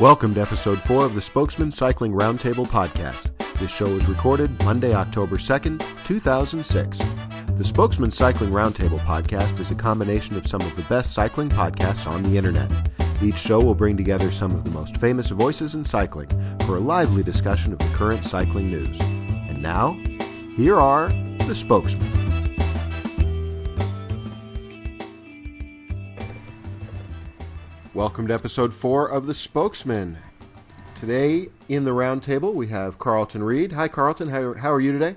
Welcome to episode 4 of the Spokesmen Cycling Roundtable podcast. This show was recorded Monday, October 2nd, 2006. The Spokesmen Cycling Roundtable podcast is a combination of some of the best cycling podcasts on the internet. Each show will bring together some of the most famous voices in cycling for a lively discussion of the current cycling news. And now, here are the spokesmen. Welcome to episode 4 of The Spokesmen. Today in the roundtable we have Carlton Reid. Hi, Carlton. How, how are you today?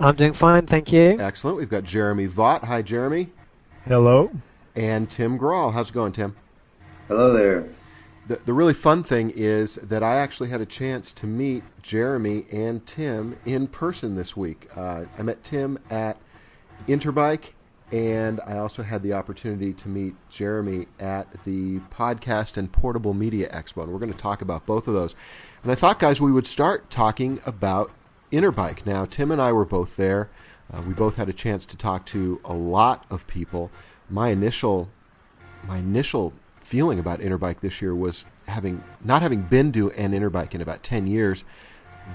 I'm doing fine, thank you. Excellent. We've got Jeremy Vaught. Hi, Jeremy. Hello. And Tim Grahl. How's it going, Tim? Hello there. The, the really fun thing is that I actually had a chance to meet Jeremy and Tim in person this week. Uh, I met Tim at Interbike, and I also had the opportunity to meet Jeremy at the Podcast and Portable Media Expo. And we're going to talk about both of those. And I thought, guys, we would start talking about Interbike. Now, Tim and I were both there. Uh, we both had a chance to talk to a lot of people. My initial, my initial feeling about Interbike this year was having not having been to an Interbike in about ten years.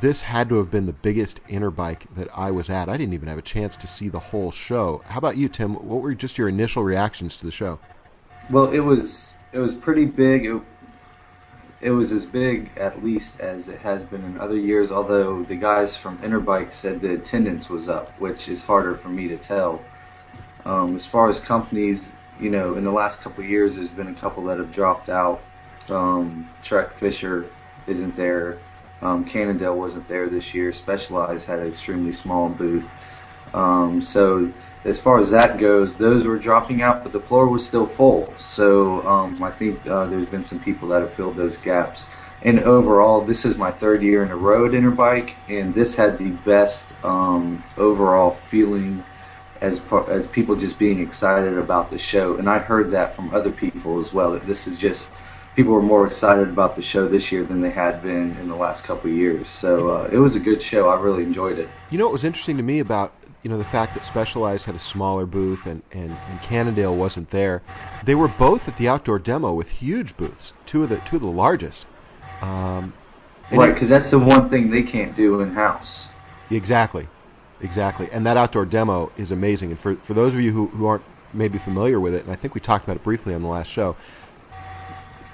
This had to have been the biggest Interbike that I was at. I didn't even have a chance to see the whole show. How about you, Tim? What were just your initial reactions to the show? Well, it was it was pretty big. It, it was as big, at least, as it has been in other years. Although the guys from Interbike said the attendance was up, which is harder for me to tell. Um, as far as companies, you know, in the last couple years, there's been a couple that have dropped out. Um, Trek Fisher isn't there. Um, Cannondale wasn't there this year. Specialized had an extremely small booth. Um, so as far as that goes, those were dropping out, but the floor was still full. So um, I think uh, there's been some people that have filled those gaps. And overall, this is my third year in a row at Interbike, and this had the best um, overall feeling as par- as people just being excited about the show. And I heard that from other people as well. That this is just people were more excited about the show this year than they had been in the last couple of years. So uh, it was a good show. I really enjoyed it. You know what was interesting to me about you know the fact that Specialized had a smaller booth and, and, and Cannondale wasn't there. They were both at the outdoor demo with huge booths, two of the two of the largest. Um, Right, because that's the one thing they can't do in house. Exactly, exactly. And that outdoor demo is amazing. And for, for those of you who, who aren't maybe familiar with it, and I think we talked about it briefly on the last show,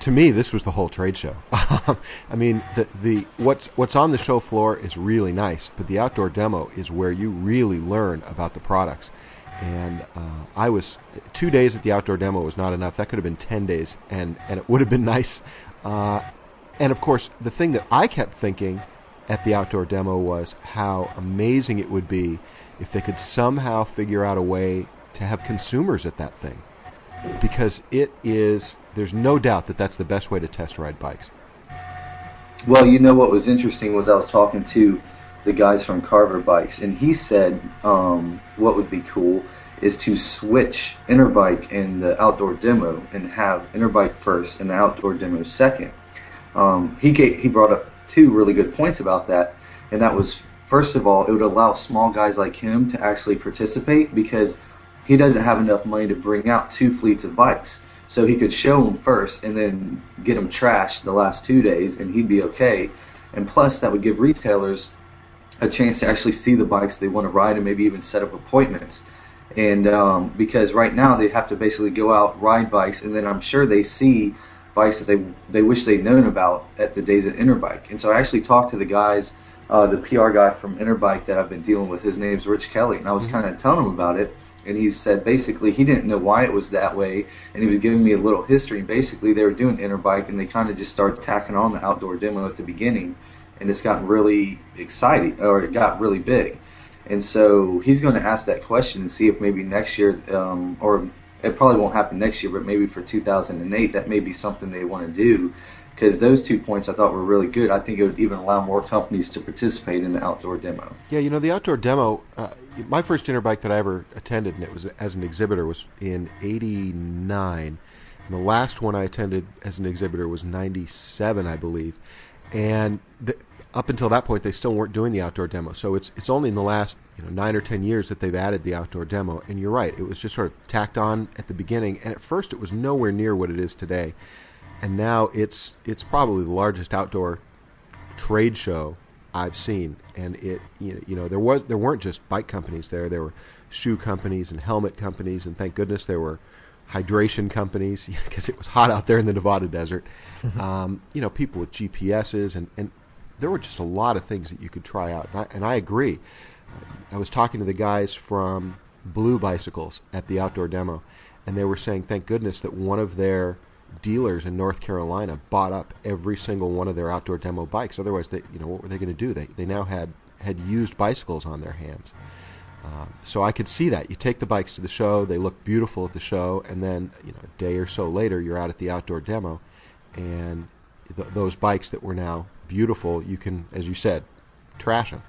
to me this was the whole trade show. I mean, the the what's what's on the show floor is really nice, but the outdoor demo is where you really learn about the products. And uh, I was two days at the outdoor demo was not enough. That could have been ten days, and and it would have been nice. Uh, and of course, the thing that I kept thinking at the outdoor demo was how amazing it would be if they could somehow figure out a way to have consumers at that thing. Because it is, there's no doubt that that's the best way to test ride bikes. Well, you know what was interesting was I was talking to the guys from Carver Bikes, and he said um, what would be cool is to switch Interbike and the outdoor demo and have Interbike first and the outdoor demo second. Um, he ga he brought up two really good points about that, and that was first of all it would allow small guys like him to actually participate because he doesn't have enough money to bring out two fleets of bikes. So he could show them first and then get them trashed the last two days, and he'd be okay. And plus, that would give retailers a chance to actually see the bikes they want to ride and maybe even set up appointments. And um, because right now they have to basically go out ride bikes, and then I'm sure they see bikes that they they wish they'd known about at the days at Interbike. And so I actually talked to the guys, uh, the PR guy from Interbike that I've been dealing with. His name's Rich Kelly, and I was kind of telling him about it. And he said basically he didn't know why it was that way, and he was giving me a little history. And basically they were doing Interbike, and they kind of just started tacking on the outdoor demo at the beginning, and it's gotten really exciting, or it got really big. And so he's going to ask that question and see if maybe next year, um, or it probably won't happen next year, but maybe for 2008, that may be something they want to do. Because those two points I thought were really good. I think it would even allow more companies to participate in the outdoor demo. Yeah, you know, the outdoor demo, uh, my first Interbike that I ever attended, and it was as an exhibitor, was in 89. And the last one I attended as an exhibitor was 97, I believe. And the, up until that point, they still weren't doing the outdoor demo. So it's it's only in the last you know nine or ten years that they've added the outdoor demo. And you're right, it was just sort of tacked on at the beginning. And at first, it was nowhere near what it is today. And now it's it's probably the largest outdoor trade show I've seen. And it you know, there was there weren't just bike companies there. There were shoe companies and helmet companies, and thank goodness there were hydration companies because it was hot out there in the Nevada desert. um, you know, people with GPSs, and, and there were just a lot of things that you could try out. And I, and I agree. I was talking to the guys from Blue Bicycles at the outdoor demo, and they were saying, thank goodness that one of their dealers in North Carolina bought up every single one of their outdoor demo bikes. Otherwise, they, you know, what were they going to do? They, they now had had used bicycles on their hands. Um, so I could see that. You take the bikes to the show, they look beautiful at the show, and then you know a day or so later, you're out at the outdoor demo, and th- those bikes that were now beautiful, you can, as you said, trash them.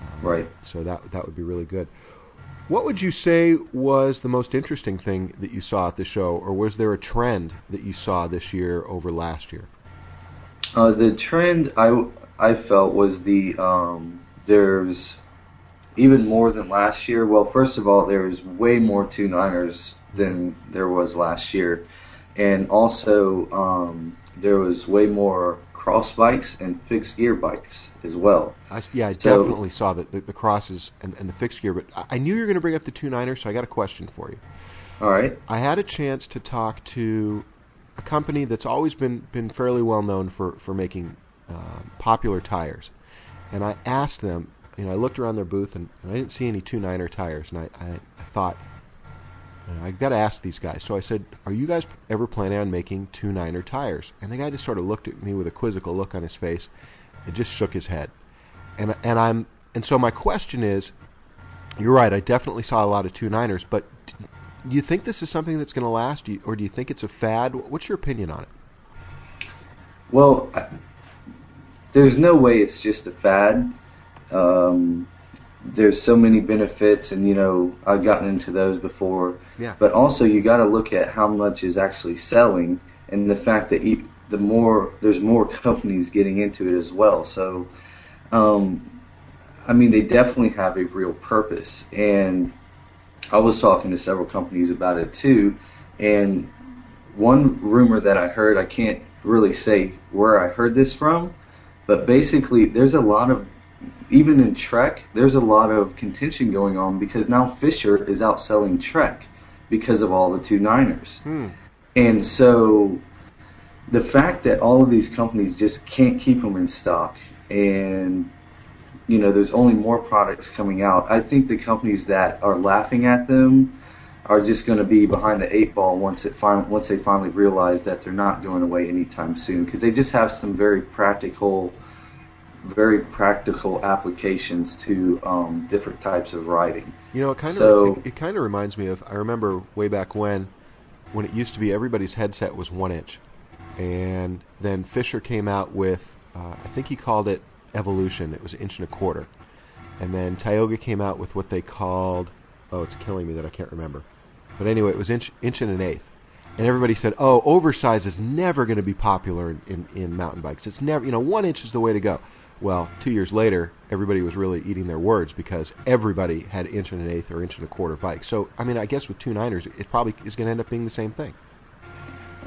Um, right. So that that would be really good. What would you say was the most interesting thing that you saw at the show, or was there a trend that you saw this year over last year? Uh, the trend I, I felt was the um, there's even more than last year. Well, first of all, there's way more two niners than there was last year, and also um, there was way more cross bikes and fixed gear bikes as well. I, yeah, I so, definitely saw the, the, the crosses and, and, the fixed gear, but I knew you were going to bring up the two niners, so I got a question for you. All right. I had a chance to talk to a company that's always been, been fairly well known for, for making uh, popular tires. And I asked them, you know, I looked around their booth and, and I didn't see any two niner tires, and I, I, I thought, I've got to ask these guys. So I said, Are you guys ever planning on making two niner tires? And the guy just sort of looked at me with a quizzical look on his face and just shook his head. And and I'm and so my question is, you're right. I definitely saw a lot of two niners, but do you think this is something that's going to last, or do you think it's a fad? What's your opinion on it? Well, there's no way it's just a fad. Um, there's so many benefits, and you know I've gotten into those before. Yeah. But also you got to look at how much is actually selling, and the fact that you, the more there's more companies getting into it as well. So, um, I mean, they definitely have a real purpose, and I was talking to several companies about it too, and one rumor that I heard, I can't really say where I heard this from, but basically there's a lot of even in Trek, there's a lot of contention going on because now Fisher is outselling Trek because of all the two Niners. Hmm. And so the fact that all of these companies just can't keep them in stock and you know there's only more products coming out i think the companies that are laughing at them are just going to be behind the eight ball once it fin- once they finally realize that they're not going away anytime soon because they just have some very practical very practical applications to um, different types of writing. You know, it kind of so, it, it kind of reminds me of I remember way back when when it used to be everybody's headset was one inch, and then Fisher came out with uh, I think he called it Evolution. It was an inch and a quarter, and then Tioga came out with what they called oh it's killing me that I can't remember, but anyway it was inch inch and an eighth. And everybody said, "Oh, oversize is never going to be popular in, in, in mountain bikes. It's never, you know, one inch is the way to go." Well, two years later, everybody was really eating their words because everybody had inch and an eighth or inch and a quarter bikes. So, I mean, I guess with two niners, it probably is going to end up being the same thing.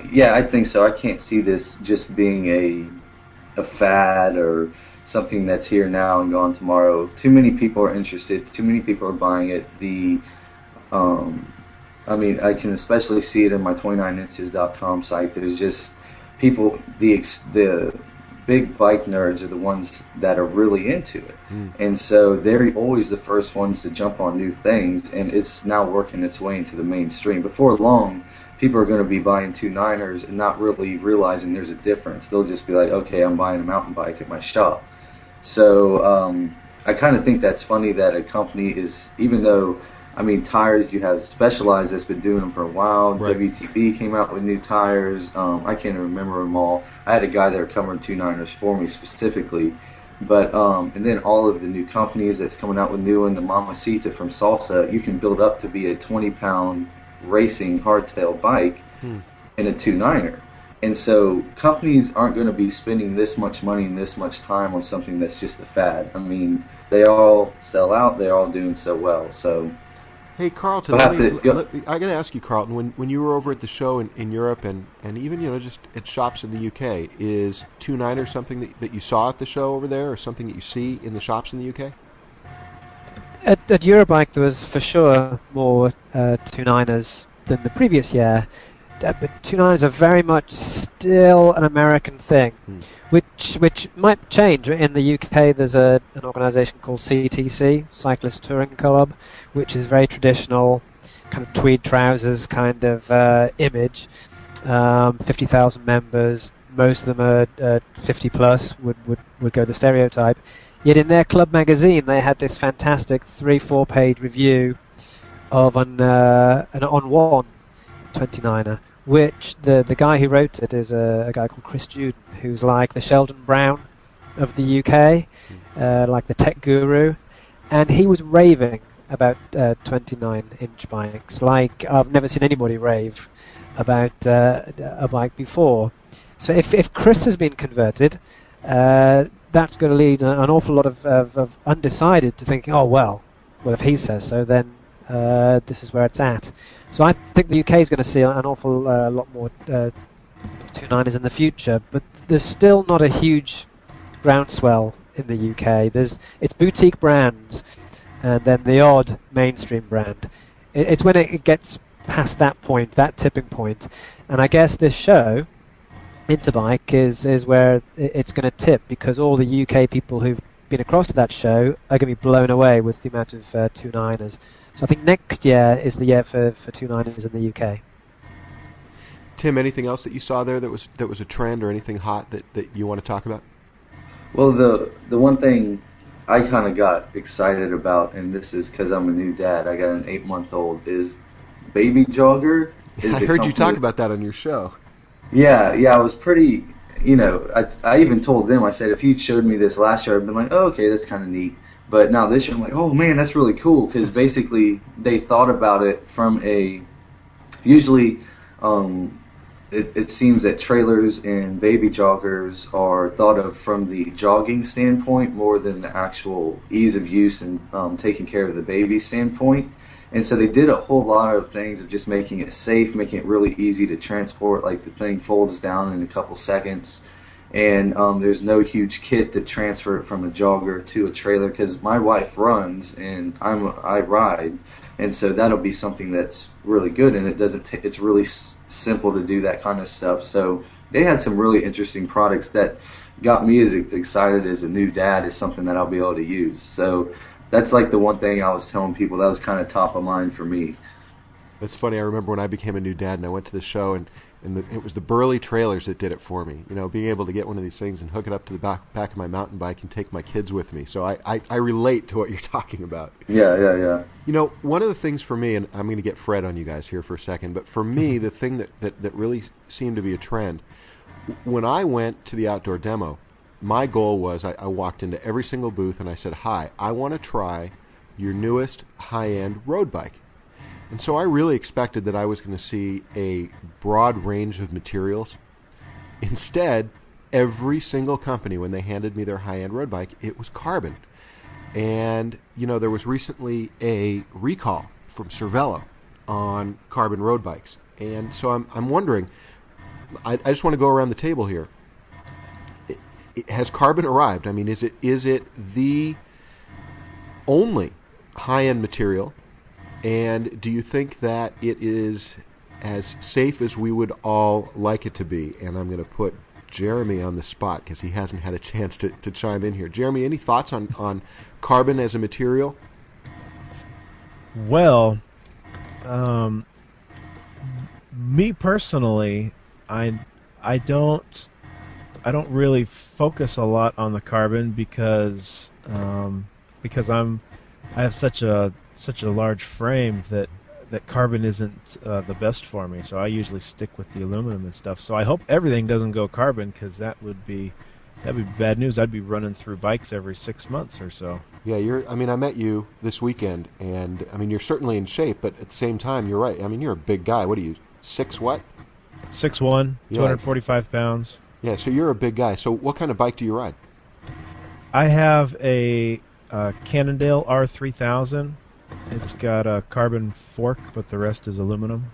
Yeah, I think so. I can't see this just being a a fad or something that's here now and gone tomorrow. Too many people are interested. Too many people are buying it. The, um, I mean, I can especially see it in my 29inches.com site. There's just people the the big bike nerds are the ones that are really into it. Mm. And so they're always the first ones to jump on new things, and it's now working its way into the mainstream. Before long, people are going to be buying two Niners and not really realizing there's a difference. They'll just be like, okay, I'm buying a mountain bike at my shop. So um, I kind of think that's funny that a company is, even though I mean, tires, you have Specialized that's been doing them for a while. Right. WTB came out with new tires. Um, I can't remember them all. I had a guy there covering two Niners for me specifically. But, um, and then all of the new companies that's coming out with new and the Mamasita from Salsa, you can build up to be a 20 pound racing hardtail bike hmm. in a two Niner. And so companies aren't going to be spending this much money and this much time on something that's just a fad. I mean, they all sell out, they're all doing so well. So Hey Carlton, I'll let me, to let me- I got to ask you, Carlton, when when you were over at the show in, in Europe and, and even you know just at shops in the UK, is two niner something that, that you saw at the show over there, or something that you see in the shops in the UK? At, at Eurobike, there was for sure more uh, two niners than the previous year, but two niners are very much still an American thing, Hmm. which which might change. In the UK, there's a an organisation called CTC, Cyclist Touring Club, which is very traditional, kind of tweed trousers kind of uh, image. Um, Fifty thousand members, most of them are uh, fifty plus. Would, would would go the stereotype. Yet in their club magazine, they had this fantastic three, four page review of an, uh, an On-One 29er, which the, the guy who wrote it is a, a guy called Chris Juden, who's like the Sheldon Brown of the UK, uh, like the tech guru. And he was raving about uh, 29 inch bikes, like I've never seen anybody rave about uh, a bike before. So if, if Chris has been converted, uh, that's going to lead an, an awful lot of, of, of undecided to thinking, oh well, well if he says so, then uh, this is where it's at. So I think the UK is going to see an awful uh, lot more uh, two niners in the future, but there's still not a huge groundswell in the UK. There's it's boutique brands, and then the odd mainstream brand. It, it's when it, gets past that point, that tipping point, and I guess this show Interbike is is where it's going to tip because all the UK people who've been across to that show are going to be blown away with the amount of uh, two niners. So I think next year is the year for, for two niners in the UK. Tim, anything else that you saw there that was that was a trend or anything hot that, that you want to talk about? Well, the the one thing I kind of got excited about, and this is because I'm a new dad. I got an eight month old. Is Baby Jogger? Is I the heard you talk about that on your show. Yeah, yeah. I was pretty. You know, I, I even told them. I said if you'd showed me this last year, I'd been like, oh, okay, that's kind of neat. But now this year, I'm like, oh man, that's really cool because basically they thought about it from a. Usually, um, it, it seems that trailers and baby joggers are thought of from the jogging standpoint more than the actual ease of use and um, taking care of the baby standpoint. And so they did a whole lot of things of just making it safe, making it really easy to transport. Like the thing folds down in a couple seconds, and um, there's no huge kit to transfer it from a jogger to a trailer. Because my wife runs and I'm I ride, and so that'll be something that's really good. And it doesn't. ta it's really s- simple to do that kind of stuff. So they had some really interesting products that got me as excited as a new dad is something that I'll be able to use. So that's like the one thing I was telling people that was kind of top of mind for me. That's funny. I remember when I became a new dad and I went to the show and, and the, it was the Burley trailers that did it for me. You know, being able to get one of these things and hook it up to the back, back of my mountain bike and take my kids with me. So I, I, I relate to what you're talking about. Yeah, yeah, yeah. You know, one of the things for me, and I'm going to get Fred on you guys here for a second, but for me, the thing that, that, that really seemed to be a trend, when I went to the outdoor demo, my goal was I, I walked into every single booth and I said, Hi, I want to try your newest high end road bike. And so I really expected that I was going to see a broad range of materials. Instead, every single company, when they handed me their high end road bike, it was carbon. And, you know, there was recently a recall from Cervelo on carbon road bikes. And so I'm, I'm wondering, I, I just want to go around the table here. I- I- has carbon arrived? I mean, is it is it the only high end material? And do you think that it is as safe as we would all like it to be? And I'm going to put Jeremy on the spot because he hasn't had a chance to, to chime in here. Jeremy, any thoughts on, on carbon as a material? Well, um, me personally, I I don't I don't really focus a lot on the carbon because um, because I'm I have such a such a large frame that that carbon isn't uh, the best for me. So I usually stick with the aluminum and stuff. So I hope everything doesn't go carbon because that would be that'd be bad news. I'd be running through bikes every six months or so. Yeah, you're. I mean, I met you this weekend, and I mean, you're certainly in shape, but at the same time, you're right. I mean, you're a big guy. What are you, six? What? Six one, Yeah. two hundred forty five pounds. Yeah, so you're a big guy. So, what kind of bike do you ride? I have a uh, Cannondale R3000, It's got a carbon fork, but the rest is aluminum.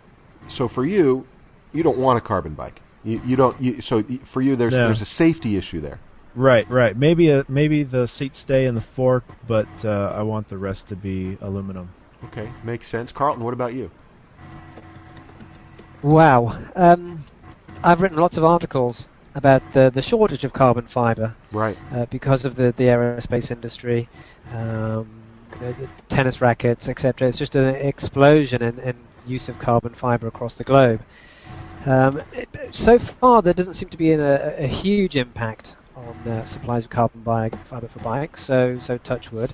So for you, you don't want a carbon bike. You, you don't. You, so for you, there's No. there's a safety issue there. Right, right. Maybe a, maybe the seats stay in the fork, but uh, I want the rest to be aluminum. Okay, makes sense. Carlton, what about you? Wow. Um, I've written lots of articles about the, the shortage of carbon fibre Right. uh, because of the, the aerospace industry, um, the, the tennis rackets, etc. It's just an explosion in, in use of carbon fibre across the globe. Um, so far, there doesn't seem to be a, a huge impact on uh, supplies of carbon fibre for bikes, so, so touch wood.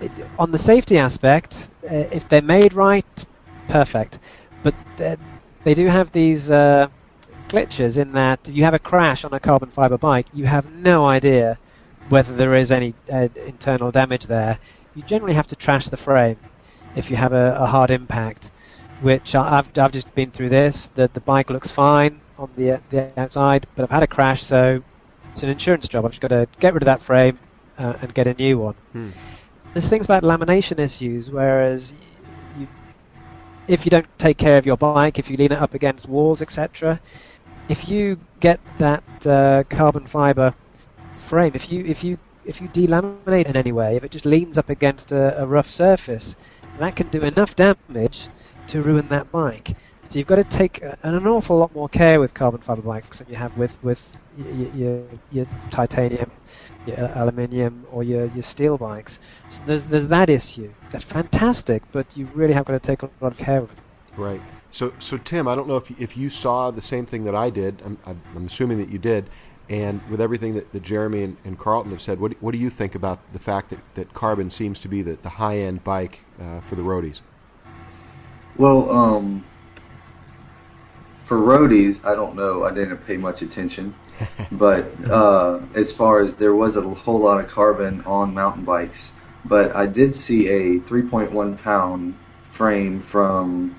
It, on the safety aspect, uh, if they're made right, perfect. But they- they do have these uh, glitches in that you have a crash on a carbon fibre bike, you have no idea whether there is any uh, internal damage there. You generally have to trash the frame if you have a, a hard impact, which I- I've, I've just been through this. The, the bike looks fine on the, the outside, but I've had a crash, so it's an insurance job. I've just got to get rid of that frame uh, and get a new one. Hmm. There's things about lamination issues, whereas you, if you don't take care of your bike, if you lean it up against walls, etc., if you get that uh, carbon fiber frame, if you if you if you delaminate in any way, if it just leans up against a, a rough surface, that can do enough damage to ruin that bike. So you've got to take an awful lot more care with carbon fiber bikes than you have with with y- y- your your titanium, your uh, aluminium, or your, your steel bikes. So there's there's that issue. That's fantastic, but you really have got to take a lot of care with it. Right. So, so Tim, I don't know if if you saw the same thing that I did. I'm I'm assuming that you did. And with everything that, that Jeremy and, and Carlton have said, what do, what do you think about the fact that, that Carbon seems to be the, the high end bike uh, for the roadies? Well, um, for roadies, I don't know. I didn't pay much attention, but uh, as far as there was a whole lot of carbon on mountain bikes, but I did see a 3.1 pound frame from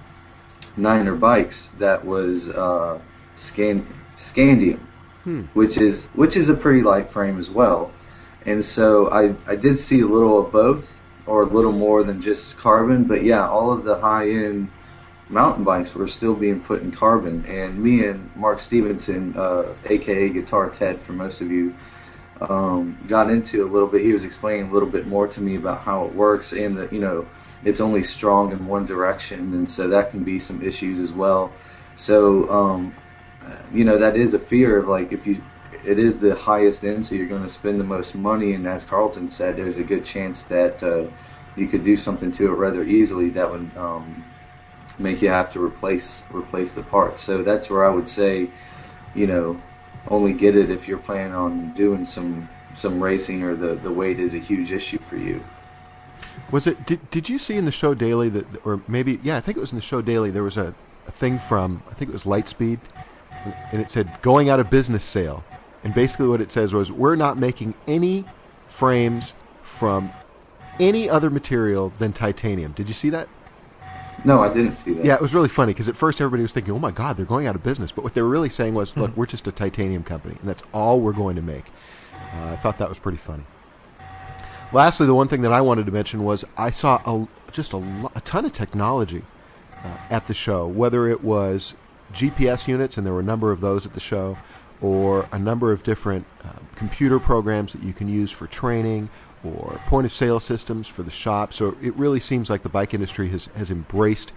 Niner Bikes that was uh, scan- scandium, Hmm. which is which is a pretty light frame as well. And so I, I did see a little of both, or a little more than just carbon. But yeah, all of the high end mountain bikes were still being put in carbon. And me and Mark Stevenson, uh, aka Guitar Ted for most of you, um, got into a little bit. He was explaining a little bit more to me about how it works and that you know it's only strong in one direction, and so that can be some issues as well. So um, you know that is a fear of like if you it is the highest end, so you're going to spend the most money. And as Carlton said, there's a good chance that uh, you could do something to it rather easily that would um, make you have to replace replace the parts. So that's where I would say, you know, only get it if you're planning on doing some some racing or the the weight is a huge issue for you. Was it? Did, did you see in the show daily that, or maybe yeah, I think it was in the show daily. There was a, a thing from I think it was Litespeed, and it said going out of business sale, and basically what it says was we're not making any frames from any other material than titanium. Did you see that? No, I didn't see that. Yeah, it was really funny because at first everybody was thinking, "Oh my God, they're going out of business," but what they were really saying was, "Look, we're just a titanium company, and that's all we're going to make." Uh, I thought that was pretty funny. Lastly, the one thing that I wanted to mention was I saw a, just a, a ton of technology uh, at the show, whether it was GPS units, and there were a number of those at the show, or a number of different uh, computer programs that you can use for training, or point of sale systems for the shop. So it really seems like the bike industry has, has embraced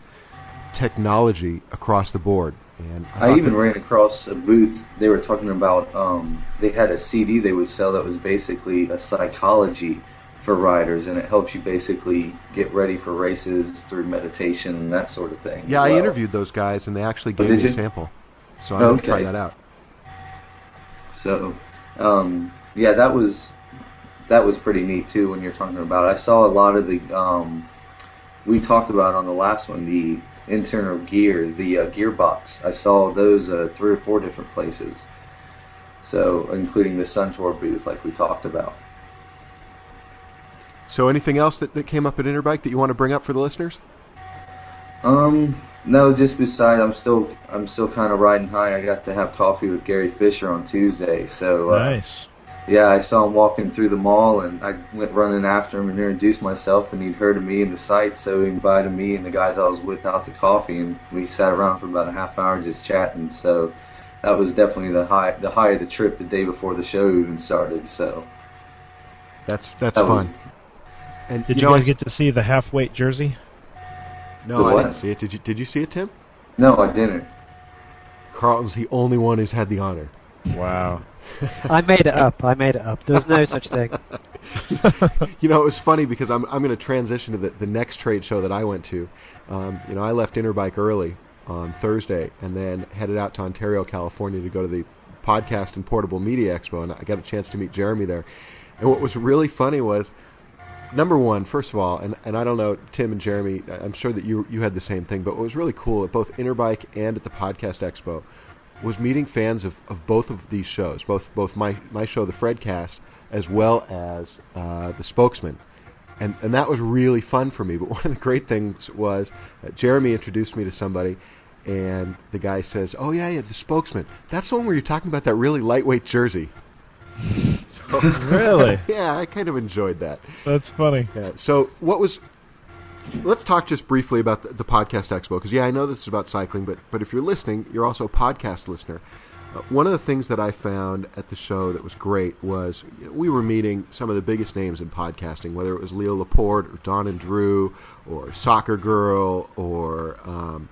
technology across the board. And I thought even ran across a booth. They were talking about. Um, they had a CD they would sell that was basically a psychology for riders, and it helps you basically get ready for races through meditation and that sort of thing. yeah, as I interviewed those guys, and they actually Oh, gave me did a sample. So I'm going to try that out. So, um, yeah, that was that was pretty neat too. When you're talking about, it. I saw a lot of the. Um, we talked about on the last one the internal gear, the uh, gearbox. I saw those uh, three or four different places. So, including the Suntour booth, like we talked about. So anything else that, that came up at Interbike that you want to bring up for the listeners? Um, no, just beside, I'm still I'm still kind of riding high. I got to have coffee with Gary Fisher on Tuesday, so uh, Nice. yeah, I saw him walking through the mall, and I went running after him and introduced myself, and he'd heard of me in the site, so he invited me and the guys I was with out to coffee, and we sat around for about a half hour just chatting. So that was definitely the high the high of the trip the day before the show even started. So That's that's That was- fun. And Did you, know, guys get to see the half weight jersey? No, I didn't see it. Did you? Did you see it, Tim? no, I didn't. Carlton's the only one who's had the honor. Wow. I made it up. I made it up. There's no such thing. You know, it was funny because I'm I'm going to transition to the, the next trade show that I went to. Um, you know, I left Interbike early on Thursday and then headed out to Ontario, California to go to the Podcast and Portable Media Expo, and I got a chance to meet Jeremy there. And what was really funny was, number one, first of all, and, and I don't know, Tim and Jeremy, I'm sure that you you had the same thing, but what was really cool at both Interbike and at the Podcast Expo was meeting fans of, of both of these shows, both both my, my show, the Fredcast, as well as uh, the Spokesmen. And, and that was really fun for me. But one of the great things was Jeremy introduced me to somebody, and the guy says, "Oh yeah, yeah, the Spokesmen. That's the one where you're talking about that really lightweight jersey." So, Really? yeah, I kind of enjoyed that. That's funny. Yeah. So, what was? Let's talk just briefly about the, the podcast expo because yeah, I know this is about cycling, but but if you're listening, you're also a podcast listener. Uh, one of the things that I found at the show that was great was you know, we were meeting some of the biggest names in podcasting, whether it was Leo Laporte or Don and Drew or Soccer Girl or um,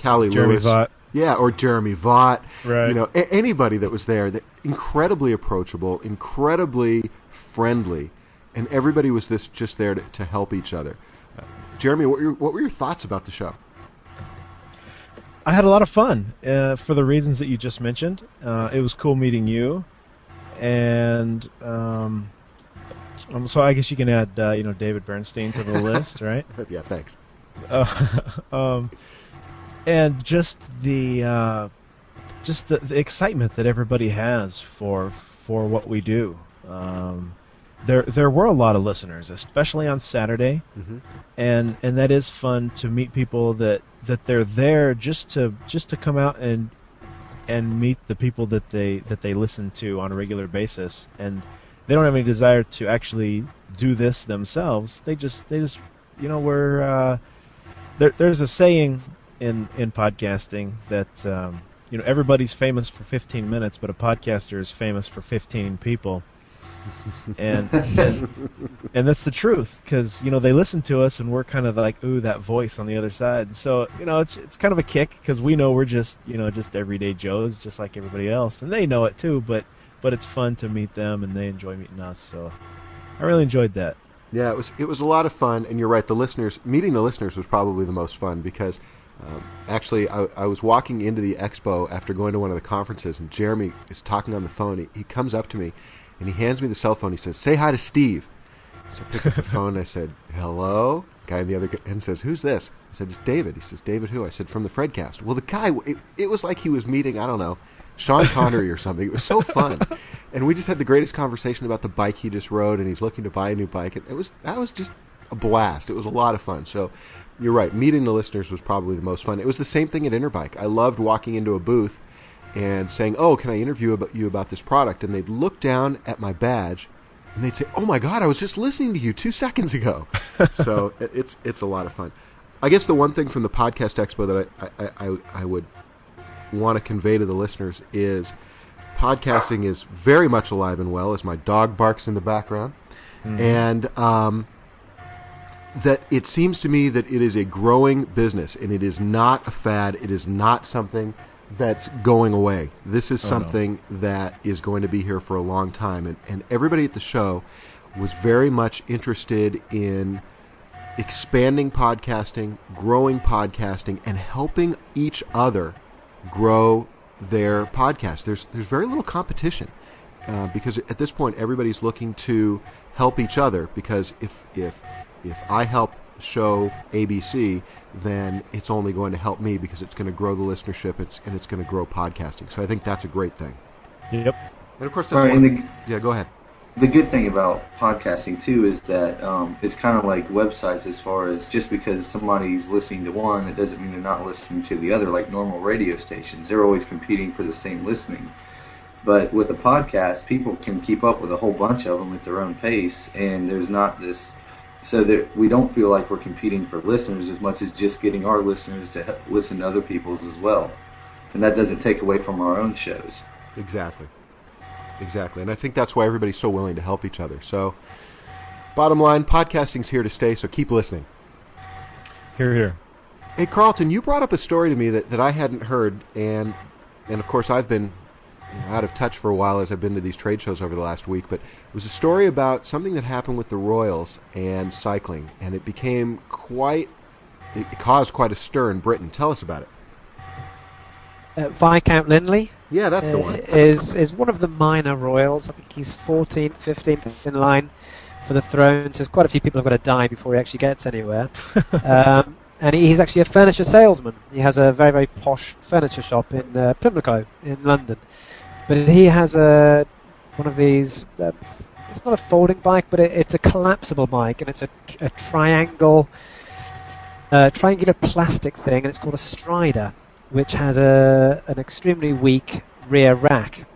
Callie Jeremy Lewis. Vaught. Yeah, or Jeremy Vaught. Right. You know, a- anybody that was there, that incredibly approachable, incredibly friendly, and everybody was this just there to, to help each other. Uh, Jeremy, what were, your, what were your thoughts about the show? I had a lot of fun uh, for the reasons that you just mentioned. Uh, it was cool meeting you, and um, um, so I guess you can add uh, you know David Bernstein to the list, right? yeah, thanks. Uh, um, and just the uh, just the, the excitement that everybody has for for what we do. Um, there there were a lot of listeners, especially on Saturday, Mhm. and and that is fun to meet people that that they're there just to just to come out and and meet the people that they that they listen to on a regular basis and they don't have any desire to actually do this themselves they just they just you know we're uh, there, there's a saying in in podcasting that um, you know everybody's famous for 15 minutes but a podcaster is famous for 15 people and and that's the truth because you know they listen to us and we're kind of like ooh that voice on the other side so you know it's it's kind of a kick because we know we're just you know just everyday joes just like everybody else and they know it too but but it's fun to meet them and they enjoy meeting us so i really enjoyed that Yeah, it was it was a lot of fun, and you're right. The listeners meeting the listeners was probably the most fun because um, actually I, I was walking into the expo after going to one of the conferences, and Jeremy is talking on the phone. He, he comes up to me, and he hands me the cell phone. He says, "Say hi to Steve." So I picked up the phone. and I said, "Hello." Guy on the other end says, "Who's this?" I said, "It's David." He says, "David who?" I said, "From the Fredcast." Well, the guy it, it was like he was meeting I don't know Sean Connery or something. It was so fun, and we just had the greatest conversation about the bike he just rode, and he's looking to buy a new bike. It, it was that was just a blast. It was a lot of fun. So you're right. Meeting the listeners was probably the most fun. It was the same thing at Interbike. I loved walking into a booth and saying, "Oh, can I interview about you about this product?" And they'd look down at my badge, and they'd say, "Oh my God, I was just listening to you two seconds ago." so it, it's it's a lot of fun. I guess the one thing from the podcast expo that I I, I, I would want to convey to the listeners is podcasting is very much alive and well as my dog barks in the background and um, that it seems to me that it is a growing business and it is not a fad it is not something that's going away this is Oh, no. something that is going to be here for a long time and, and everybody at the show was very much interested in expanding podcasting, growing podcasting, and helping each other grow their podcast. There's there's very little competition uh, because at this point everybody's looking to help each other. Because if if if I help show ABC, then it's only going to help me because it's going to grow the listenership. It's and it's going to grow podcasting. So I think that's a great thing. yep And of course, that's All right, one, the, yeah. Go ahead. the good thing about podcasting too is that um, it's kind of like websites as far as just because somebody's listening to one, it doesn't mean they're not listening to the other. Like normal radio stations, they're always competing for the same listening. But with a podcast, people can keep up with a whole bunch of them at their own pace, and there's not this. So that we don't feel like we're competing for listeners as much as just getting our listeners to listen to other people's as well, and that doesn't take away from our own shows. Exactly. Exactly. And I think that's why everybody's so willing to help each other. So, bottom line, podcasting's here to stay, so keep listening. Here, here. Hey, Carlton, you brought up a story to me that, that I hadn't heard, and and of course I've been you know, out of touch for a while as I've been to these trade shows over the last week. But it was a story about something that happened with the Royals and cycling, and it became quite, it caused quite a stir in Britain. Tell us about it. Uh, Viscount Linley Yeah, that's the uh, one. is is one of the minor royals. I think he's 14th, 15th in line for the thrones. There's quite a few people have got to die before he actually gets anywhere. um, and he's actually a furniture salesman. He has a very very posh furniture shop in uh, Pimlico in London. But he has a one of these. Uh, it's not a folding bike, but it, it's a collapsible bike, and it's a, a triangle, uh, triangular plastic thing, and it's called a Strida which has a an extremely weak rear rack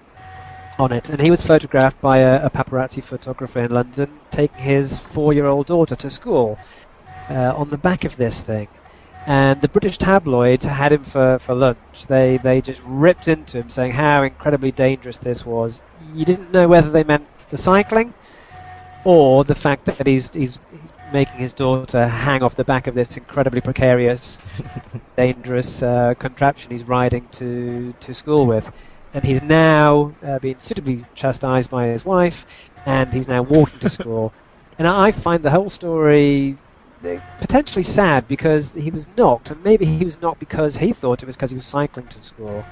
on it. And he was photographed by a, a paparazzi photographer in London taking his four-year-old daughter to school uh, on the back of this thing. And the British tabloids had him for, for lunch. They they just ripped into him, saying how incredibly dangerous this was. You didn't know whether they meant the cycling or the fact that he's he's, he's making his daughter hang off the back of this incredibly precarious, dangerous uh, contraption he's riding to to school with, and he's now uh, being suitably chastised by his wife, and he's now walking to school. And I find the whole story potentially sad because he was knocked, and maybe he was knocked because he thought it was because he was cycling to school,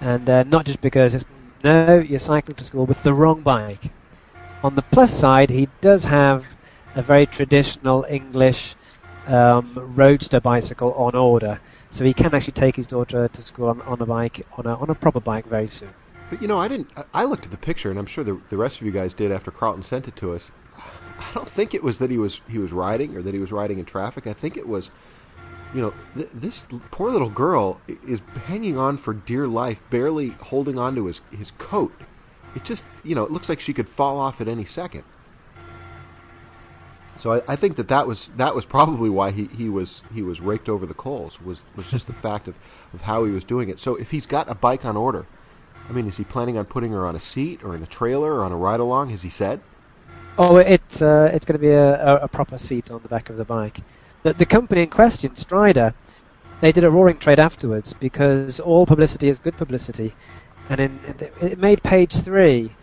and uh, not just because it's no, you're cycling to school with the wrong bike. On the plus side, he does have a very traditional English um, roadster bicycle on order, so he can actually take his daughter to school on, on a bike, on a on a proper bike, very soon. But you know, I didn't. I- I looked at the picture, and I'm sure the the rest of you guys did after Carlton sent it to us. I don't think it was that he was he was riding or that he was riding in traffic. I think it was, you know, th- this poor little girl is hanging on for dear life, barely holding on to his his coat. It just, you know, it looks like she could fall off at any second. So I, I think that that was that was probably why he, he was he was raked over the coals was was just the fact of, of how he was doing it. So if he's got a bike on order, I mean, is he planning on putting her on a seat or in a trailer or on a ride along? Has he said? Oh, it's uh, it's going to be a, a, proper seat on the back of the bike. The, the company in question, Strida, they did a roaring trade afterwards because all publicity is good publicity, and in, it made page three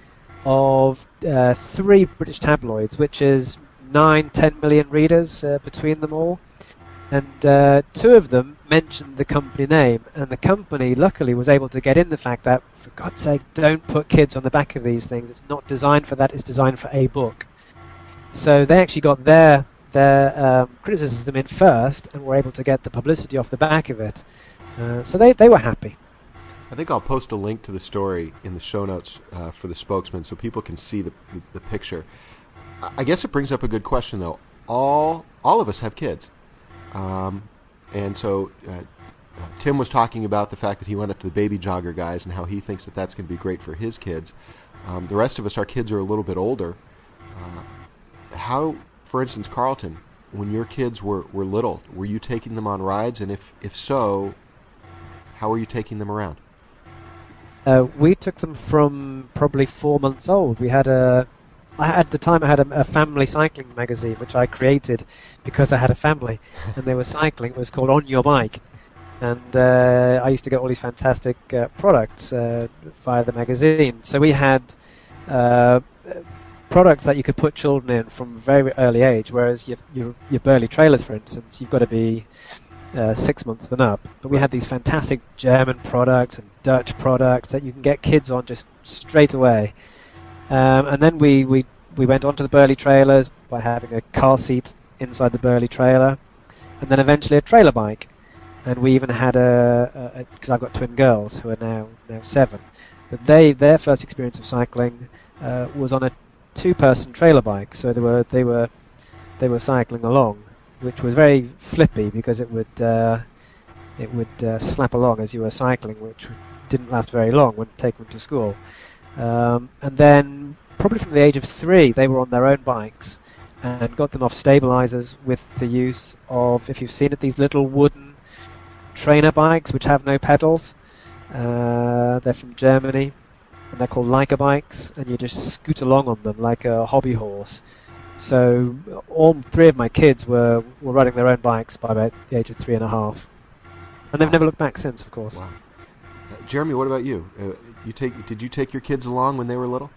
of uh, three British tabloids, which is nine, ten million readers uh, between them all, and uh, two of them mentioned the company name, and the company luckily was able to get in the fact that, for God's sake, don't put kids on the back of these things. It's not designed for that. It's designed for a book. So they actually got their their um, criticism in first, and were able to get the publicity off the back of it. Uh, so they they were happy. I think I'll post a link to the story in the show notes uh, for the spokesman so people can see the, the, the picture. I- guess it brings up a good question though. All all of us have kids, um, and so uh, Tim was talking about the fact that he went up to the baby jogger guys and how he thinks that that's going to be great for his kids. Um, the rest of us, our kids are a little bit older. Uh, how, for instance, Carlton, when your kids were, were little, were you taking them on rides, and if if so, how were you taking them around? Uh, we took them from probably four months old. We had a, I, at the time I had a, a family cycling magazine which I created because I had a family and they were cycling. It was called On Your Bike, and uh, I used to get all these fantastic uh, products uh, via the magazine. So we had uh, products that you could put children in from a very early age, whereas your your, your Burley trailers, for instance, you've got to be uh, six months and up. But we had these fantastic German products and Dutch products that you can get kids on just straight away. Um, and then we, we, we went onto the Burley trailers by having a car seat inside the Burley trailer, and then eventually a trailer bike. And we even had a because I've got twin girls who are now now seven, but they their first experience of cycling uh, was on a two-person trailer bike. So they were they were they were cycling along, which was very flippy because it would uh, it would uh, slap along as you were cycling, which didn't last very long when taking them to school. Um, and then, probably from the age of three, they were on their own bikes and got them off stabilizers with the use of, if you've seen it, these little wooden trainer bikes which have no pedals. Uh, they're from Germany and they're called Like-a-Bikes, and you just scoot along on them like a hobby horse. So all three of my kids were, were riding their own bikes by about the age of three and a half, and they've never looked back since, of course. Wow. Uh, Jeremy, what about you? Uh, you take did you take your kids along when they were little?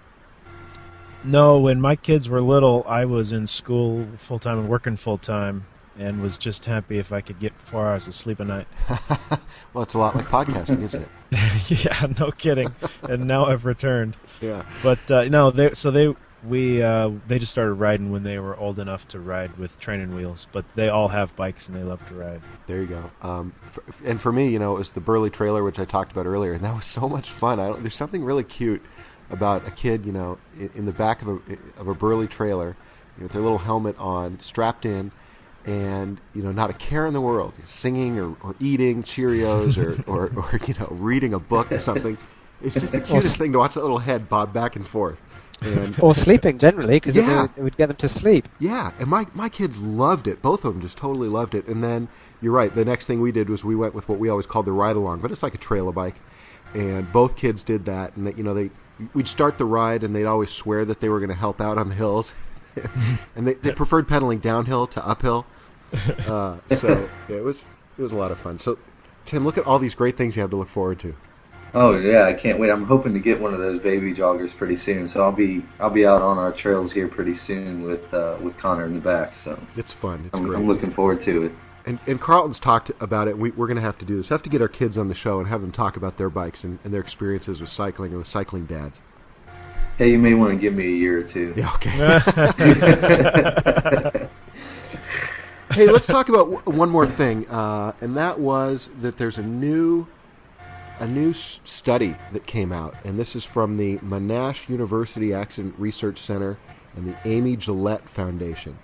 No, when my kids were little, I was in school full time and working full time, and was just happy if I could get four hours of sleep a night. well, it's a lot like podcasting, isn't it? yeah, no kidding. and now I've returned. Yeah, but uh, no, they so they we uh, they just started riding when they were old enough to ride with training wheels. But they all have bikes and they love to ride. There you go. Um, for, and for me, you know, it was the Burley trailer which I talked about earlier, and that was so much fun. there's something really cute about a kid, you know, in, in the back of a of a Burley trailer, you know, with their little helmet on, strapped in, and you know, not a care in the world, singing or, or eating Cheerios or, or, or you know, reading a book or something. It's just the cutest thing to watch that little head bob back and forth. And or sleeping generally because yeah. it, it, would get them to sleep. Yeah, and my my kids loved it. Both of them just totally loved it. And then you're right. The next thing we did was we went with what we always called the ride along, but it's like a trailer bike. And both kids did that, and that, you know they we'd start the ride, and they'd always swear that they were going to help out on the hills, and they, they preferred pedaling downhill to uphill. Uh, so yeah, it was it was a lot of fun. So Tim, look at all these great things you have to look forward to. Oh yeah, I can't wait. I'm hoping to get one of those baby joggers pretty soon. So I'll be I'll be out on our trails here pretty soon with uh, with Connor in the back. So it's fun. It's I'm, great. I'm looking forward to it. And, and Carlton's talked about it. We, are going to have to do this. We have to get our kids on the show and have them talk about their bikes and, and their experiences with cycling and with cycling dads. Hey, you may want to give me a year or two. Yeah, okay. hey, let's talk about one more thing, uh, and that was that there's a new a new study that came out, and this is from the Monash University Accident Research Center and the Amy Gillett Foundation.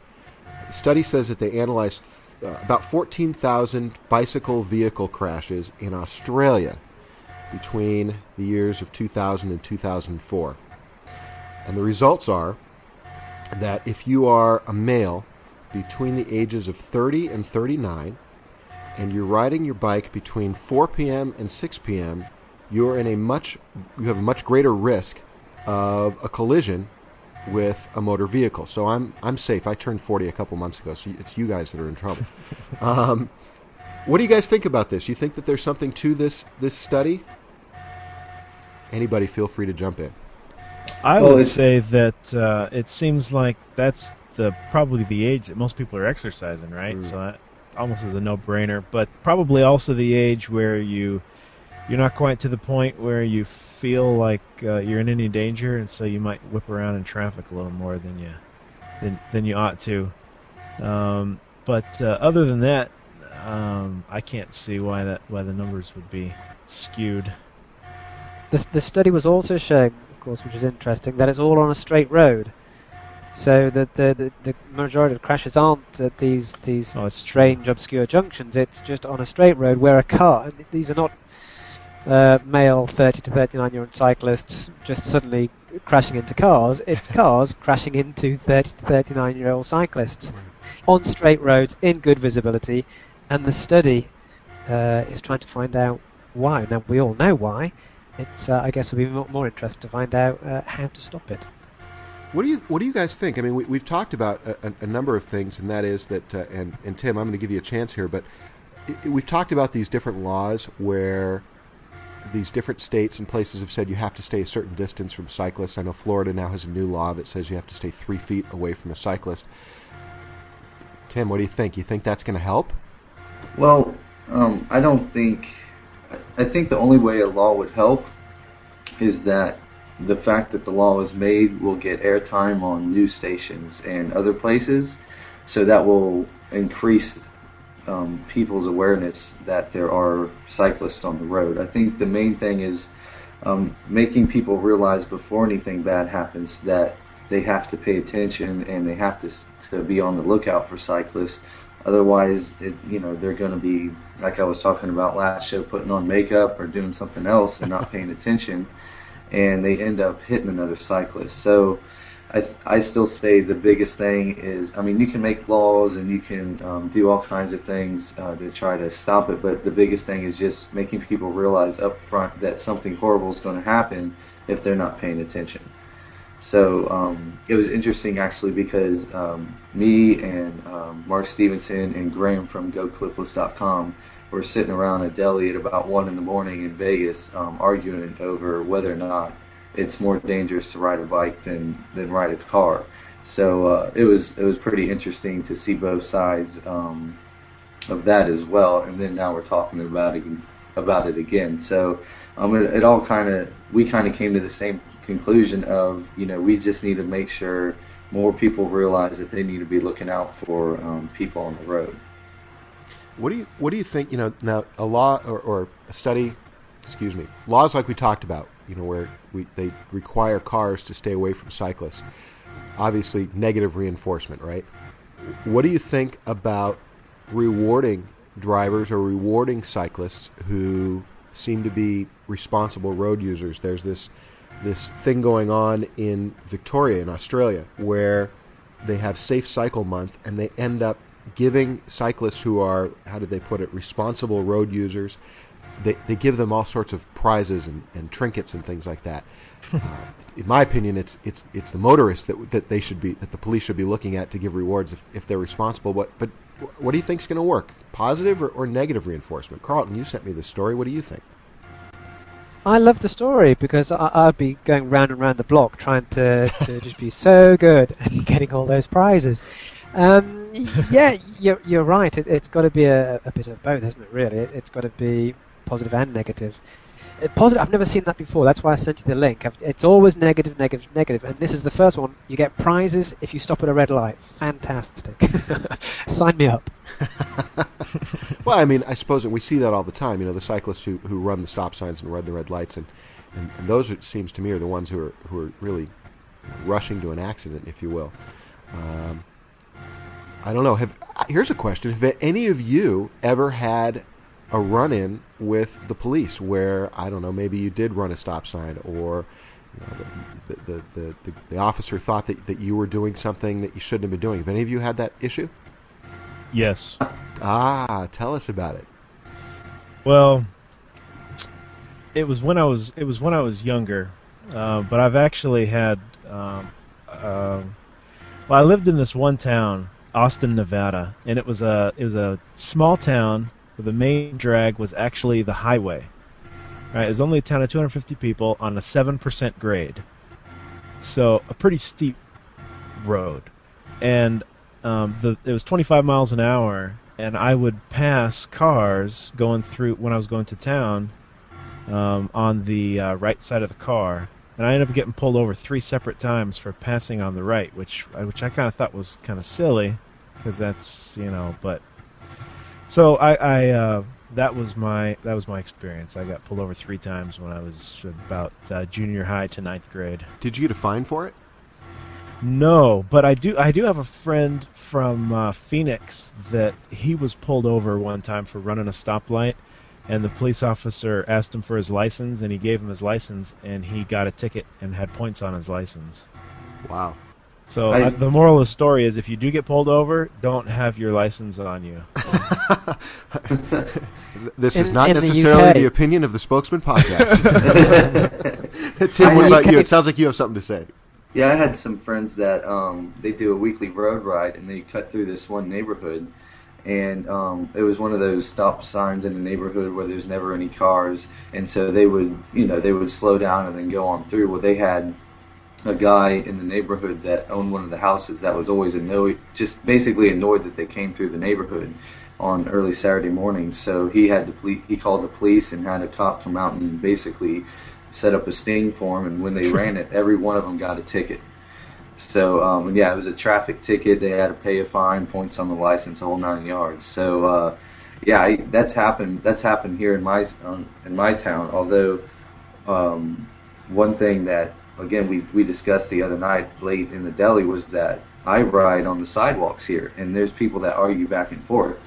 The study says that they analyzed uh, about 14,000 bicycle vehicle crashes in Australia between the years of 2000 and 2004. And the results are that if you are a male between the ages of 30 and 39, and you're riding your bike between 4 p.m. and 6 p.m., you're in a much you have a much greater risk of a collision with a motor vehicle. So I'm I'm safe. I turned 40 a couple months ago, so it's you guys that are in trouble. um, what do you guys think about this? You think that there's something to this this study? Anybody, feel free to jump in. I well, would say that uh, it seems like that's the probably the age that most people are exercising, right? Mm. So that almost as a no-brainer. But probably also the age where you you're not quite to the point where you feel like uh, you're in any danger, and so you might whip around in traffic a little more than you than than you ought to. Um, but uh, other than that, um, I can't see why that why the numbers would be skewed. The the study was also showing, of course, which is interesting, that it's all on a straight road. So the, the, the, the, majority of crashes aren't at these these oh, strange, obscure junctions. It's just on a straight road where a car. These are not uh, male 30 to 39 year old cyclists just suddenly crashing into cars. It's cars crashing into 30 to 39 year old cyclists on straight roads in good visibility. And the study uh, is trying to find out why. Now we all know why. It's uh, I guess would be more, more interesting to find out uh, how to stop it. What do you What do you guys think? I mean, we, have talked about a, a, number of things, and that is that, uh, and and Tim, I'm going to give you a chance here, but we've talked about these different laws where these different states and places have said you have to stay a certain distance from cyclists. I know Florida now has a new law that says you have to stay three feet away from a cyclist. Tim, what do you think? You think that's going to help? Well, um, I don't think. I think the only way a law would help is that the fact that the law was made will get airtime on news stations and other places, so that will increase um, people's awareness that there are cyclists on the road. I think the main thing is um, making people realize before anything bad happens that they have to pay attention and they have to to be on the lookout for cyclists. Otherwise, it, you know, they're going to be like I was talking about last show, putting on makeup or doing something else and not paying attention and they end up hitting another cyclist. So I, th- I still say the biggest thing is I mean you can make laws and you can um, do all kinds of things uh, to try to stop it, but the biggest thing is just making people realize up front that something horrible is going to happen if they're not paying attention. So um, it was interesting actually because um, me and um, Mark Stevenson and Graham from GoClipless.com were sitting around a deli at about one in the morning in Vegas um, arguing over whether or not it's more dangerous to ride a bike than than ride a car. So uh, it was it was pretty interesting to see both sides um, of that as well. And then now we're talking about it about it again. So um, it, it all kind of we kind of came to the same conclusion of you know we just need to make sure more people realize that they need to be looking out for um, people on the road. What do you What do you think? You know, now a law or, or a study, excuse me, laws like we talked about you know, where we, they require cars to stay away from cyclists. Obviously, negative reinforcement, right? What do you think about rewarding drivers or rewarding cyclists who seem to be responsible road users? There's this this thing going on in Victoria in Australia where they have Safe Cycle Month and they end up giving cyclists who are how did they put it responsible road users they, they give them all sorts of prizes and, and trinkets and things like that. Uh, in my opinion, it's it's it's the motorists that that they should be that the police should be looking at to give rewards if, if they're responsible. But but what do you think is going to work? Positive or, or negative reinforcement? Carlton, you sent me this story. What do you think? I love the story because I, would be going round and round the block trying to, to just be so good and getting all those prizes. Um, yeah, you're, you're right. It, has got to be a, a, bit of both, hasn't it? Really, it, has got to be positive and negative. Uh, positive, I've never seen that before. That's why I sent you the link. I've, it's always negative, negative, negative. And this is the first one. You get prizes if you stop at a red light. Fantastic. Sign me up. well, I mean, I suppose we see that all the time. You know, the cyclists who, who run the stop signs and run the red lights, and, and, and those it seems to me are the ones who are who are really rushing to an accident, if you will. Um, I don't know. Have here's a question: Have any of you ever had a run in with the police where I don't know maybe you did run a stop sign or you know, the, the, the, the, the officer thought that, that you were doing something that you shouldn't have been doing. Have any of you had that issue? Yes. Ah, tell us about it. Well, it was when I was it was when I was younger, uh, but I've actually had. Um, uh, well, I lived in this one town, Austin, Nevada, and it was a it was a small town where the main drag was actually the highway. Right, it was only a town of 250 people on a 7% grade. So a pretty steep road. And um, the, it was 25 miles an hour, and I would pass cars going through when I was going to town um, on the uh, right side of the car. And I ended up getting pulled over three separate times for passing on the right, which which I kind of thought was kind of silly, because that's you know, but so I, I uh, that was my that was my experience. I got pulled over three times when I was about uh, junior high to ninth grade. Did you get a fine for it? No, but I do. I do have a friend from uh, Phoenix that he was pulled over one time for running a stoplight, and the police officer asked him for his license, and he gave him his license, and he got a ticket and had points on his license. Wow. So I, uh, the moral of the story is, if you do get pulled over, don't have your license on you. this is not necessarily the, the, opinion of the Spokesmen podcast. Tim, what about you? It sounds like you have something to say. Yeah, I had some friends that um, they do a weekly road ride, and they cut through this one neighborhood, and um, it was one of those stop signs in the neighborhood where there's never any cars, and so they would, you know, they would slow down and then go on through. Well, they had a guy in the neighborhood that owned one of the houses that was always annoyed, just basically annoyed that they came through the neighborhood on early Saturday morning. So he had the police, he called the police and had a cop come out and basically set up a sting for him. And when they ran it, every one of them got a ticket. So um, yeah, it was a traffic ticket. They had to pay a fine, points on the license, a whole nine yards. So uh, yeah, I, that's happened. That's happened here in my um, in my town. Although um, one thing that again we, we discussed the other night late in the deli was that I ride on the sidewalks here, and there's people that argue back and forth.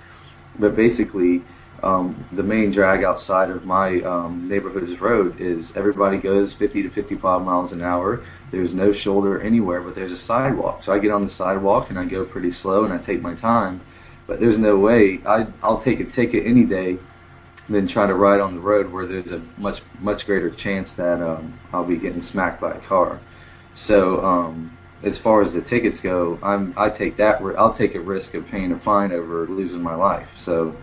But basically, um, the main drag outside of my um, neighborhood's road is everybody goes 50 to 55 miles an hour. There's no shoulder anywhere, but there's a sidewalk. So I get on the sidewalk and I go pretty slow and I take my time. But there's no way I, I'll take a ticket any day than try to ride on the road where there's a much much greater chance that um, I'll be getting smacked by a car. So um, as far as the tickets go, I'm I take that I'll take a risk of paying a fine over losing my life. So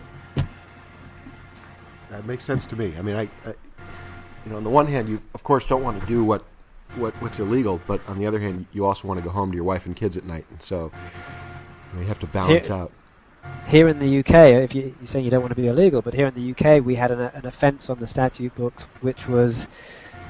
that makes sense to me. I mean, I, I you know, on the one hand, you of course don't want to do what what what's illegal, but on the other hand, you also want to go home to your wife and kids at night, and so you, have to balance here, out. Here in the UK, if you, are saying you don't want to be illegal, but here in the UK, we had an, an offence on the statute books which was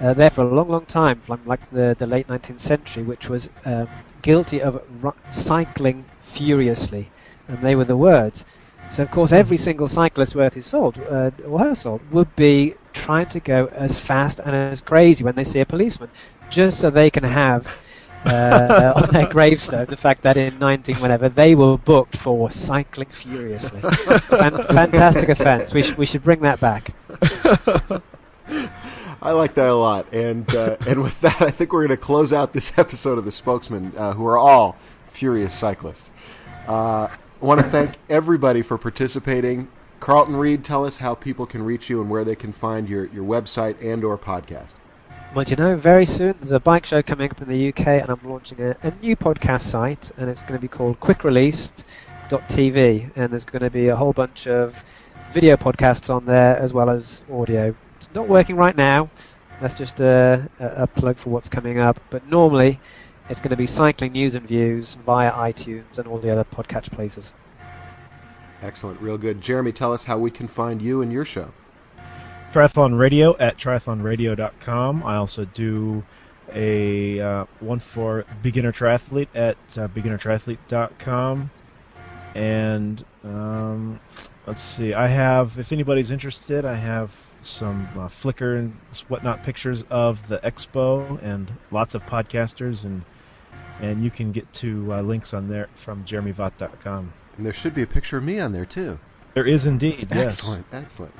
uh, there for a long, long time, from like the the late 19th century, which was um, guilty of r- cycling furiously, and they were the words. So of course, every single cyclist worth his salt uh, or her salt would be trying to go as fast and as crazy when they see a policeman, just so they can have uh, on their gravestone the fact that in 19 whenever they were booked for cycling furiously. Fan- fantastic offence. We, sh- we should bring that back. I like that a lot, and uh, and with that, I think we're going to close out this episode of the Spokesmen, uh, who are all furious cyclists. I want to thank everybody for participating. Carlton Reid, tell us how people can reach you and where they can find your, your website and or podcast. Well, you know, very soon there's a bike show coming up in the UK, and I'm launching a, a new podcast site, and it's going to be called QuickRelease.tv, and there's going to be a whole bunch of video podcasts on there as well as audio. It's not working right now. That's just a, a plug for what's coming up. But normally, it's going to be cycling news and views via iTunes and all the other podcatch places. Excellent, real good. Jeremy, tell us how we can find you and your show. Triathlon Radio at triathlonradio.com. I also do a uh, one for beginner triathlete at uh, beginnertriathlete.com. And um, let's see, I have, if anybody's interested, I have some uh, Flickr and whatnot pictures of the expo and lots of podcasters and and you can get to uh, links on there from jeremyvaught.com. And there should be a picture of me on there too. There is indeed. Excellent, yes. excellent.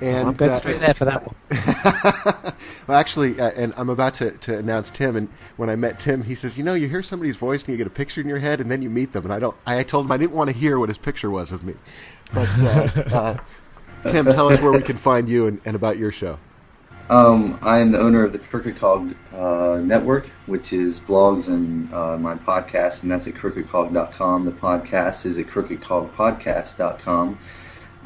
And well, I'm going uh, straight there for that one. well, actually, uh, and I'm about to, to announce Tim. And when I met Tim, he says, "You know, you hear somebody's voice and you get a picture in your head, and then you meet them." And I don't. I told him I didn't want to hear what his picture was of me. But uh, uh Tim, tell us where we can find you and, and about your show. Um, I am the owner of the Crooked Cog uh, Network, which is blogs and uh, my podcast, and that's at crookedcog.com. The podcast is at crookedcogpodcast.com.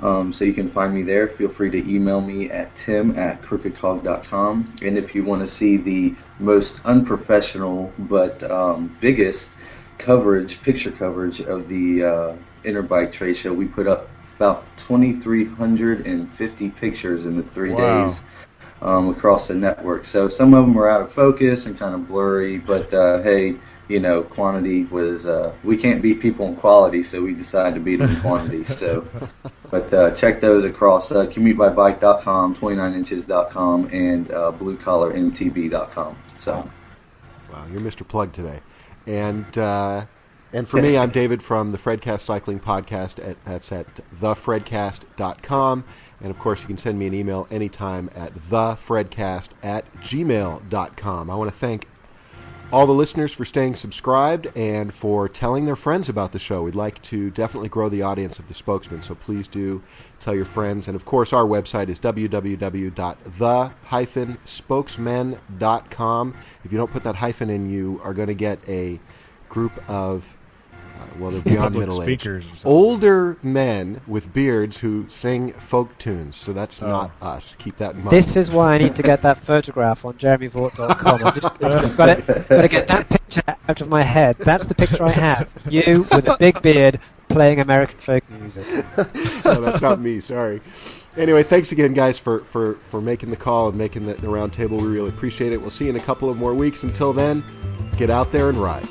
Um, so you can find me there. Feel free to email me at tim at crookedcog.com. And if you want to see the most unprofessional but um, biggest coverage, picture coverage of the uh, Interbike Trade Show, we put up about 2,350 pictures in the three wow. days um, across the network. So some of them were out of focus and kind of blurry, but uh, hey, you know, quantity was uh, we can't beat people in quality, so we decided to beat them in quantity. So, but uh, check those across uh, commutebybike.com, 29inches.com, and uh, bluecollarmtb.com. So, wow, you're Mr. Plug today, and. Uh, and for me, I'm David from the Fredcast Cycling Podcast. At, that's at thefredcast.com. And of course, you can send me an email anytime at thefredcast at gmail.com. I want to thank all the listeners for staying subscribed and for telling their friends about the show. We'd like to definitely grow the audience of the Spokesmen, so please do tell your friends. And of course, our website is www.the-spokesmen.com. If you don't put that hyphen in, you are going to get a group of Uh, well, they're beyond middle age. Older men with beards who sing folk tunes. So that's oh. not us. Keep that in mind. This is why I need to get that photograph on jeremyvaught.com. I just got it. Got to get that picture out of my head. That's the picture I have. You with a big beard playing American folk music. no, that's not me. Sorry. Anyway, thanks again, guys, for, for, for making the call and making the, the round table. We really appreciate it. We'll see you in a couple of more weeks. Until then, get out there and ride.